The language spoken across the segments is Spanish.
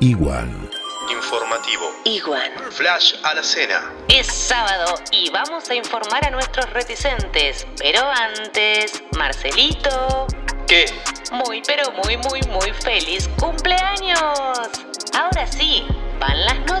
Igual. Informativo. Igual. Flash a la cena. Es sábado y vamos a informar a nuestros reticentes. Pero antes, Marcelito. ¿Qué? Muy, pero muy, muy, muy feliz cumpleaños. Ahora sí, van las noticias.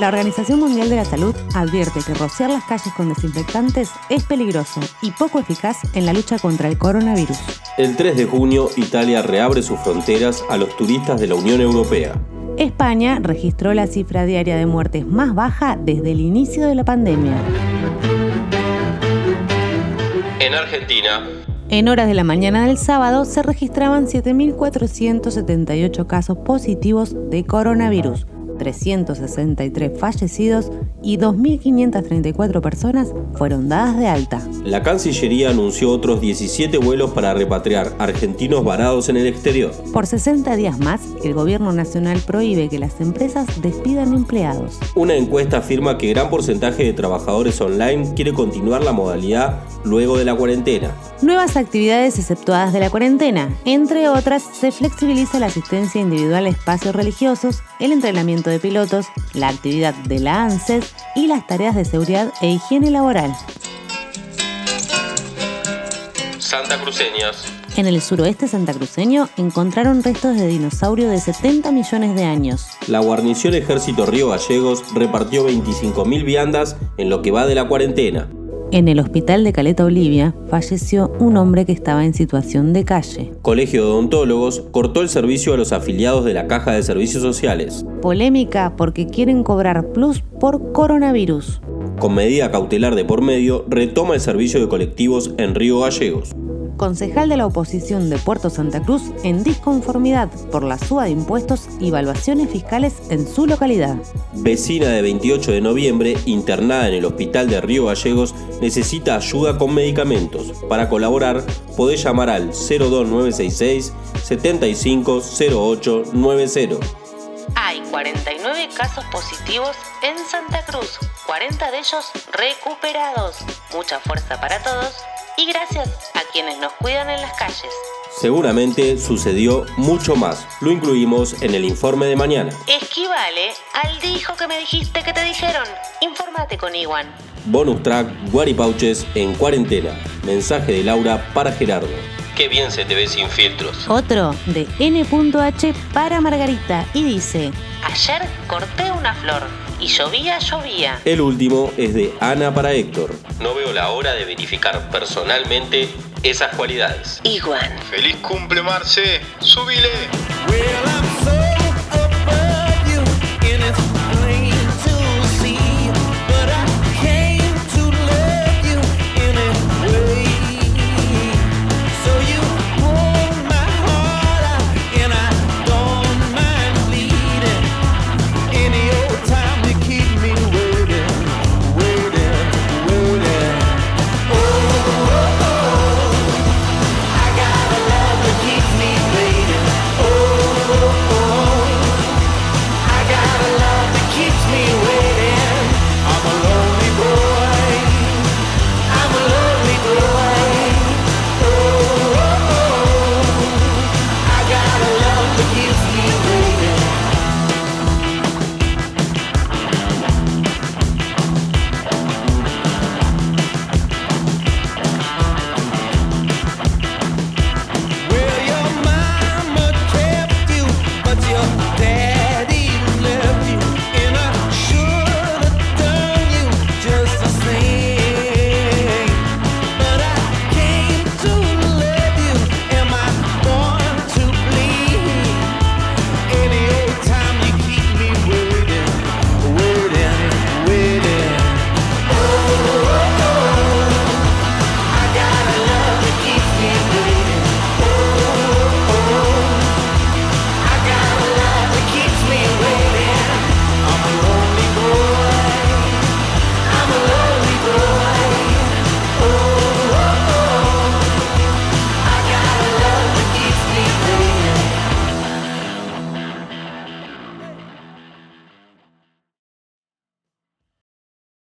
La Organización Mundial de la Salud advierte que rociar las calles con desinfectantes es peligroso y poco eficaz en la lucha contra el coronavirus. El 3 de junio, Italia reabre sus fronteras a los turistas de la Unión Europea. España registró la cifra diaria de muertes más baja desde el inicio de la pandemia. En Argentina. En horas de la mañana del sábado se registraban 7.478 casos positivos de coronavirus, 363 fallecidos y 2.534 personas fueron dadas de alta. La Cancillería anunció otros 17 vuelos para repatriar argentinos varados en el exterior. Por 60 días más, el gobierno nacional prohíbe que las empresas despidan empleados. Una encuesta afirma que gran porcentaje de trabajadores online quiere continuar la modalidad luego de la cuarentena. Nuevas actividades exceptuadas de la cuarentena. Entre otras, se flexibiliza la asistencia individual a espacios religiosos, el entrenamiento de pilotos, la actividad de la ANSES y las tareas de seguridad e higiene laboral. Santa Cruceñas. En el suroeste santacruceño encontraron restos de dinosaurio de 70 millones de años. La guarnición Ejército Río Gallegos repartió 25.000 viandas en lo que va de la cuarentena. En el hospital de Caleta Olivia falleció un hombre que estaba en situación de calle. Colegio de Odontólogos cortó el servicio a los afiliados de la Caja de Servicios Sociales. Polémica porque quieren cobrar plus por coronavirus. Con medida cautelar de por medio, retoma el servicio de colectivos en Río Gallegos. Concejal de la oposición de Puerto Santa Cruz en disconformidad por la suba de impuestos y evaluaciones fiscales en su localidad. Vecina de 28 de noviembre, internada en el hospital de Río Gallegos, necesita ayuda con medicamentos. Para colaborar, podés llamar al 02966 750890. Hay 49 casos positivos en Santa Cruz, 40 de ellos recuperados. Mucha fuerza para todos y gracias a quienes nos cuidan en las calles. Seguramente sucedió mucho más. Lo incluimos en el informe de mañana. Esquivale al dijo que me dijiste que te dijeron. Infórmate con Iwan. Bonus track, Guaripauches en cuarentena. Mensaje de Laura para Gerardo. Qué bien se te ve sin filtros. Otro de N.H para Margarita y dice, Ayer corté una flor y llovía, llovía. El último es de Ana para Héctor. No veo la hora de verificar personalmente esas cualidades. Iwan. ¡Feliz cumple, Marce! ¡Súbile!